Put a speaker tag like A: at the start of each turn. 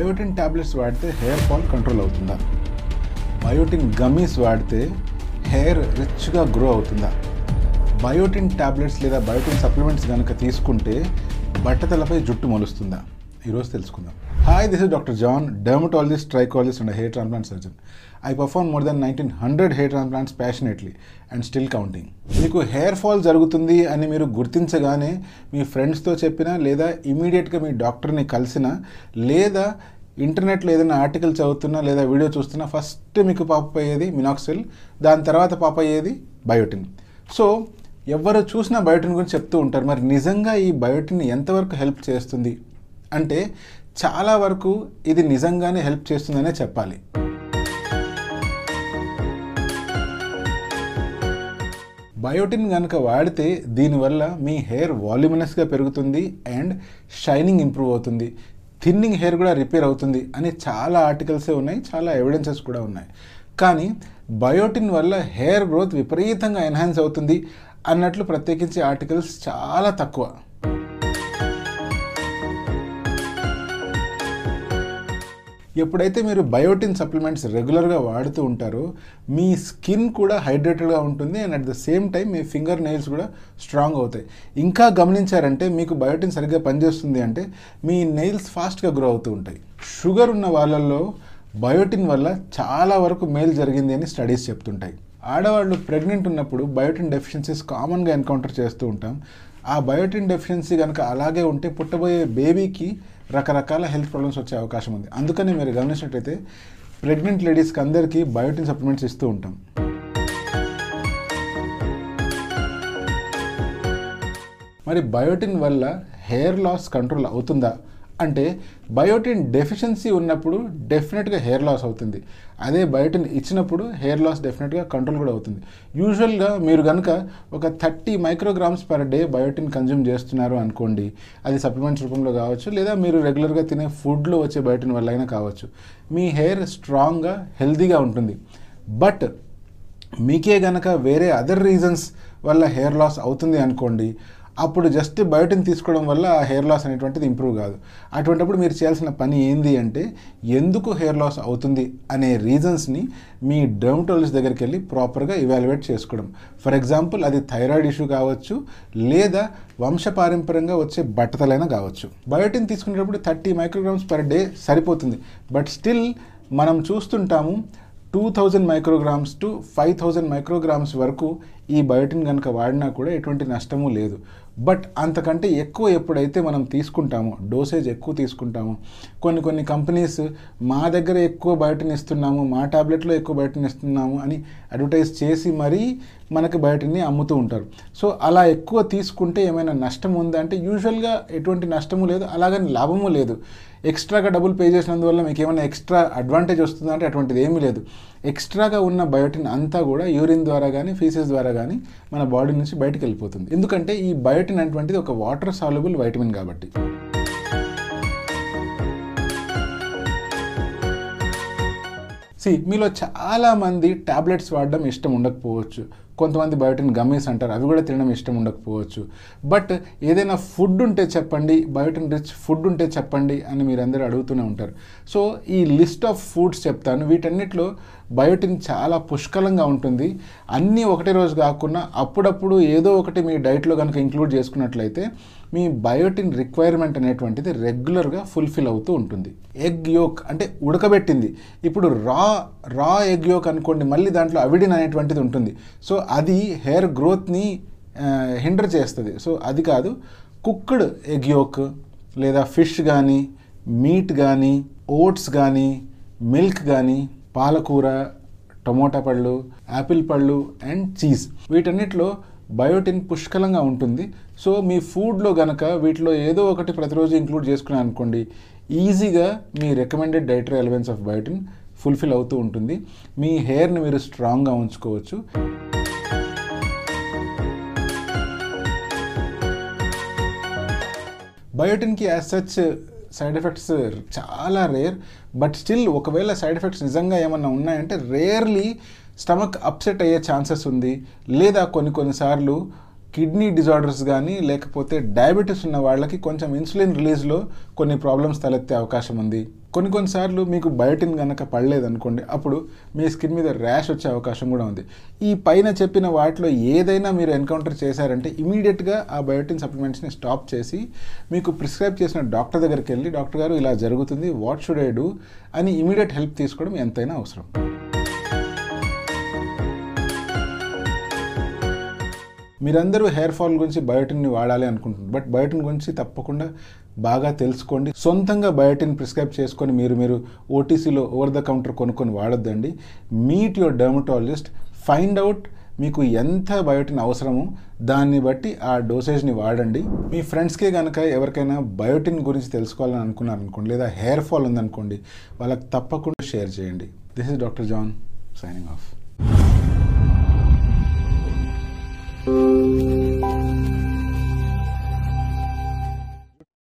A: Biotin tablets వాడితే hair fall control అవుతుందా? Biotin gummies వాడితే హెయిర్ రిచ్గా గ్రో అవుతుందా? బయోటిన్ టాబ్లెట్స్ లేదా బయోటిన్ సప్లిమెంట్స్ కనుక తీసుకుంటే బట్టతలపై జుట్టు మొలుస్తుందా? ఈరోజు తెలుసుకుందాం. Hi this is doctor John dermatologist trichologist and hair transplant surgeon I perform more than nineteen hundred hair transplants passionately and still counting మీకు హెయిర్ ఫాల్ జరుగుతుంది అని మీరు గుర్తించగానే మీ ఫ్రెండ్స్తో చెప్పినా లేదా ఇమీడియట్గా మీ డాక్టర్ని కలిసినా లేదా ఇంటర్నెట్లో ఏదైనా ఆర్టికల్ చదువుతున్నా లేదా వీడియో చూస్తున్నా ఫస్ట్ మీకు పాప అయ్యేది మినాక్సిల్ దాని తర్వాత పాప అయ్యేది బయోటిన్ సో ఎవరు చూసినా బయోటిన్ గురించి చెప్తూ ఉంటారు. మరి నిజంగా ఈ బయోటిన్ ఎంతవరకు హెల్ప్ చేస్తుంది? అంటే చాలా వరకు ఇది నిజంగానే హెల్ప్ చేస్తుందనే చెప్పాలి. బయోటిన్ కనుక వాడితే దీనివల్ల మీ హెయిర్ వాల్యూమినస్గా పెరుగుతుంది అండ్ షైనింగ్ ఇంప్రూవ్ అవుతుంది. థిన్నింగ్ హెయిర్ కూడా రిపేర్ అవుతుంది అని చాలా ఆర్టికల్సే ఉన్నాయి చాలా ఎవిడెన్సెస్ కూడా ఉన్నాయి. కానీ బయోటిన్ వల్ల హెయిర్ గ్రోత్ విపరీతంగా ఎన్హాన్స్ అవుతుంది అన్నట్లు ప్రత్యేకించి ఆర్టికల్స్ చాలా తక్కువ. ఎప్పుడైతే మీరు బయోటిన్ సప్లిమెంట్స్ రెగ్యులర్గా వాడుతూ ఉంటారో మీ స్కిన్ కూడా హైడ్రేటెడ్గా ఉంటుంది and at the same time me finger nails కూడా స్ట్రాంగ్ అవుతాయి. ఇంకా గమనించారంటే మీకు బయోటిన్ సరిగ్గా పనిచేస్తుంది అంటే మీ నెయిల్స్ ఫాస్ట్గా గ్రో అవుతూ ఉంటాయి. షుగర్ ఉన్న వాళ్ళల్లో బయోటిన్ వల్ల చాలా వరకు మేలు జరిగింది అని స్టడీస్ చెప్తుంటాయి. ఆడవాళ్ళు ప్రెగ్నెంట్ ఉన్నప్పుడు బయోటిన్ డెఫిషియన్సీస్ కామన్గా ఎన్కౌంటర్ చేస్తూ ఉంటాం. ఆ బయోటిన్ డెఫిషియన్సీ కనుక అలాగే ఉంటే పుట్టబోయే బేబీకి రకరకాల హెల్త్ ప్రాబ్లమ్స్ వచ్చే అవకాశం ఉంది. అందుకని మీరు గమనించినట్టయితే ప్రెగ్నెంట్ లేడీస్కి అందరికీ బయోటిన్ సప్లిమెంట్స్ ఇస్తూ ఉంటాం. మరి బయోటిన్ వల్ల హెయిర్ లాస్ కంట్రోల్ అవుతుందా? అంటే బయోటిన్ డెఫిషియన్సీ ఉన్నప్పుడు డెఫినెట్గా హెయిర్ లాస్ అవుతుంది. అదే బయోటిన్ ఇచ్చినప్పుడు హెయిర్ లాస్ డెఫినెట్గా కంట్రోల్ కూడా అవుతుంది. యూజువల్గా మీరు కనుక ఒక thirty micrograms per day biotin consume చేస్తున్నారు అనుకోండి అది సప్లిమెంట్స్ రూపంలో కావచ్చు లేదా మీరు రెగ్యులర్గా తినే ఫుడ్లో వచ్చే బయోటిన్ వల్ల అయినా కావచ్చు మీ హెయిర్ స్ట్రాంగ్గా హెల్దీగా ఉంటుంది. బట్ మీకే గనక వేరే అదర్ రీజన్స్ వల్ల హెయిర్ లాస్ అవుతుంది అనుకోండి అప్పుడు జస్ట్ బయోటిన్ తీసుకోవడం వల్ల ఆ హెయిర్ లాస్ అనేటువంటిది ఇంప్రూవ్ కాదు. అటువంటిప్పుడు మీరు చేయాల్సిన పని ఏంది అంటే ఎందుకు హెయిర్ లాస్ అవుతుంది అనే రీజన్స్ని మీ డర్మటాలజిస్ట్ దగ్గరికి వెళ్ళి ప్రాపర్గా ఇవాల్యుయేట్ చేసుకోవడం. ఫర్ ఎగ్జాంపుల్ అది థైరాయిడ్ ఇష్యూ కావచ్చు లేదా వంశపారంపర్యంగా వచ్చే బట్టతలైనా కావచ్చు. బయోటిన్ తీసుకునేటప్పుడు థర్టీ మైక్రోగ్రామ్స్ పర్ డే సరిపోతుంది. బట్ స్టిల్ మనం చూస్తుంటాము two thousand micrograms to five thousand micrograms వరకు ఈ బయోటిన్ కనుక వాడినా కూడా ఎటువంటి నష్టము లేదు. బట్ అంతకంటే ఎక్కువ ఎప్పుడైతే మనం తీసుకుంటామో డోసేజ్ ఎక్కువ తీసుకుంటామో కొన్ని కొన్ని కంపెనీస్ మా దగ్గర ఎక్కువ బయటని ఇస్తున్నాము మా టాబ్లెట్లో ఎక్కువ బయటని ఇస్తున్నాము అని అడ్వర్టైజ్ చేసి మరీ మనకి బయటని అమ్ముతూ ఉంటారు. సో అలా ఎక్కువ తీసుకుంటే ఏమైనా నష్టం ఉందా? అంటే యూజువల్గా ఎటువంటి నష్టము లేదు అలాగని లాభము లేదు. ఎక్స్ట్రాగా డబ్బులు పే చేసినందువల్ల మీకు ఏమైనా ఎక్స్ట్రా అడ్వాంటేజ్ వస్తుందా అంటే అటువంటిది ఏమీ లేదు. ఎక్స్ట్రాగా ఉన్న బయోటిన్ అంతా కూడా యూరిన్ ద్వారా కానీ ఫీసెస్ ద్వారా కానీ మన బాడీ నుంచి బయటకు వెళ్ళిపోతుంది. ఎందుకంటే ఈ బయోటిన్ అటువంటిది ఒక వాటర్ సాల్యుబుల్ వైటమిన్ కాబట్టి. సి మీలో చాలామంది ట్యాబ్లెట్స్ వాడడం ఇష్టం ఉండకపోవచ్చు. కొంతమంది బయోటిన్ గమ్మీస్ అంటారు. అవి కూడా తినడం ఇష్టం ఉండకపోవచ్చు. బట్ ఏదైనా ఫుడ్ ఉంటే చెప్పండి బయోటిన్ రిచ్ ఫుడ్ ఉంటే చెప్పండి అని మీరందరూ అడుగుతూనే ఉంటారు. సో ఈ లిస్ట్ ఆఫ్ ఫుడ్స్ చెప్తాను. వీటన్నిటిలో బయోటిన్ చాలా పుష్కలంగా ఉంటుంది. అన్నీ ఒకటే రోజు కాకుండా అప్పుడప్పుడు ఏదో ఒకటి మీ డైట్లో కనుక ఇంక్లూడ్ చేసుకున్నట్లయితే మీ బయోటిన్ రిక్వైర్మెంట్ అనేటువంటిది రెగ్యులర్గా ఫుల్ఫిల్ అవుతూ ఉంటుంది. ఎగ్ యోక్ అంటే ఉడకబెట్టింది. ఇప్పుడు రా రా ఎగ్ యోక్ అనుకోండి మళ్ళీ దాంట్లో అవిడిన్ అనేటువంటిది ఉంటుంది. సో అది హెయిర్ గ్రోత్ని హిండర్ చేస్తుంది. సో అది కాదు కుక్డ్ ఎగ్ యోక్ లేదా ఫిష్ కానీ మీట్ కానీ ఓట్స్ కానీ మిల్క్ కానీ పాలకూర టమోటా పళ్ళు యాపిల్ పళ్ళు అండ్ చీజ్ వీటన్నిటిలో బయోటిన్ పుష్కలంగా ఉంటుంది. సో మీ ఫుడ్లో గనక వీటిలో ఏదో ఒకటి ప్రతిరోజు ఇంక్లూడ్ చేసుకుని అనుకోండి ఈజీగా మీ recommended dietary allowance of biotin fulfil అవుతూ ఉంటుంది. మీ హెయిర్ని మీరు స్ట్రాంగ్గా ఉంచుకోవచ్చు. బయోటిన్కి యాజ్ సచ్ సైడ్ ఎఫెక్ట్స్ చాలా రేర్ బట్ స్టిల్ ఒకవేళ సైడ్ ఎఫెక్ట్స్ నిజంగా ఏమన్నా ఉన్నాయంటే రేర్లీ స్టమక్ అప్సెట్ అయ్యే ఛాన్సెస్ ఉంది. లేదా కొన్ని కొన్నిసార్లు కిడ్నీ డిజార్డర్స్ కానీ లేకపోతే డయాబెటీస్ ఉన్న వాళ్ళకి కొంచెం ఇన్సులిన్ రిలీజ్లో కొన్ని ప్రాబ్లమ్స్ తలెత్తే అవకాశం ఉంది. కొన్ని కొన్నిసార్లు మీకు బయోటిన్ కనుక పడలేదనుకోండి అప్పుడు మీ స్కిన్ మీద ర్యాష్ వచ్చే అవకాశం కూడా ఉంది. ఈ పైన చెప్పిన వాటిలో ఏదైనా మీరు ఎన్కౌంటర్ చేశారంటే ఇమీడియట్గా ఆ బయోటిన్ సప్లిమెంట్స్ని స్టాప్ చేసి మీకు ప్రిస్క్రైబ్ చేసిన డాక్టర్ దగ్గరికి వెళ్ళి డాక్టర్ గారు ఇలా జరుగుతుంది వాట్ షుడ్ ఐ డూ? అని ఇమీడియట్ హెల్ప్ తీసుకోవడం ఎంతైనా అవసరం. మీరందరూ హెయిర్ ఫాల్ గురించి బయోటిన్ని వాడాలి అనుకుంటున్నారు. బట్ బయోటిన్ గురించి తప్పకుండా బాగా తెలుసుకోండి. సొంతంగా బయోటిన్ ప్రిస్క్రైబ్ చేసుకొని మీరు మీరు ఓటీసీలో ఓవర్ ద కౌంటర్ కొనుక్కొని వాడొద్దండి. Meet your dermatologist. Find out మీకు ఎంత బయోటిన్ అవసరమో దాన్ని బట్టి ఆ డోసేజ్ని వాడండి. మీ ఫ్రెండ్స్కే కనుక ఎవరికైనా బయోటిన్ గురించి తెలుసుకోవాలని అనుకున్నారనుకోండి లేదా హెయిర్ ఫాల్ ఉందనుకోండి వాళ్ళకి తప్పకుండా షేర్ చేయండి. This is doctor John signing off.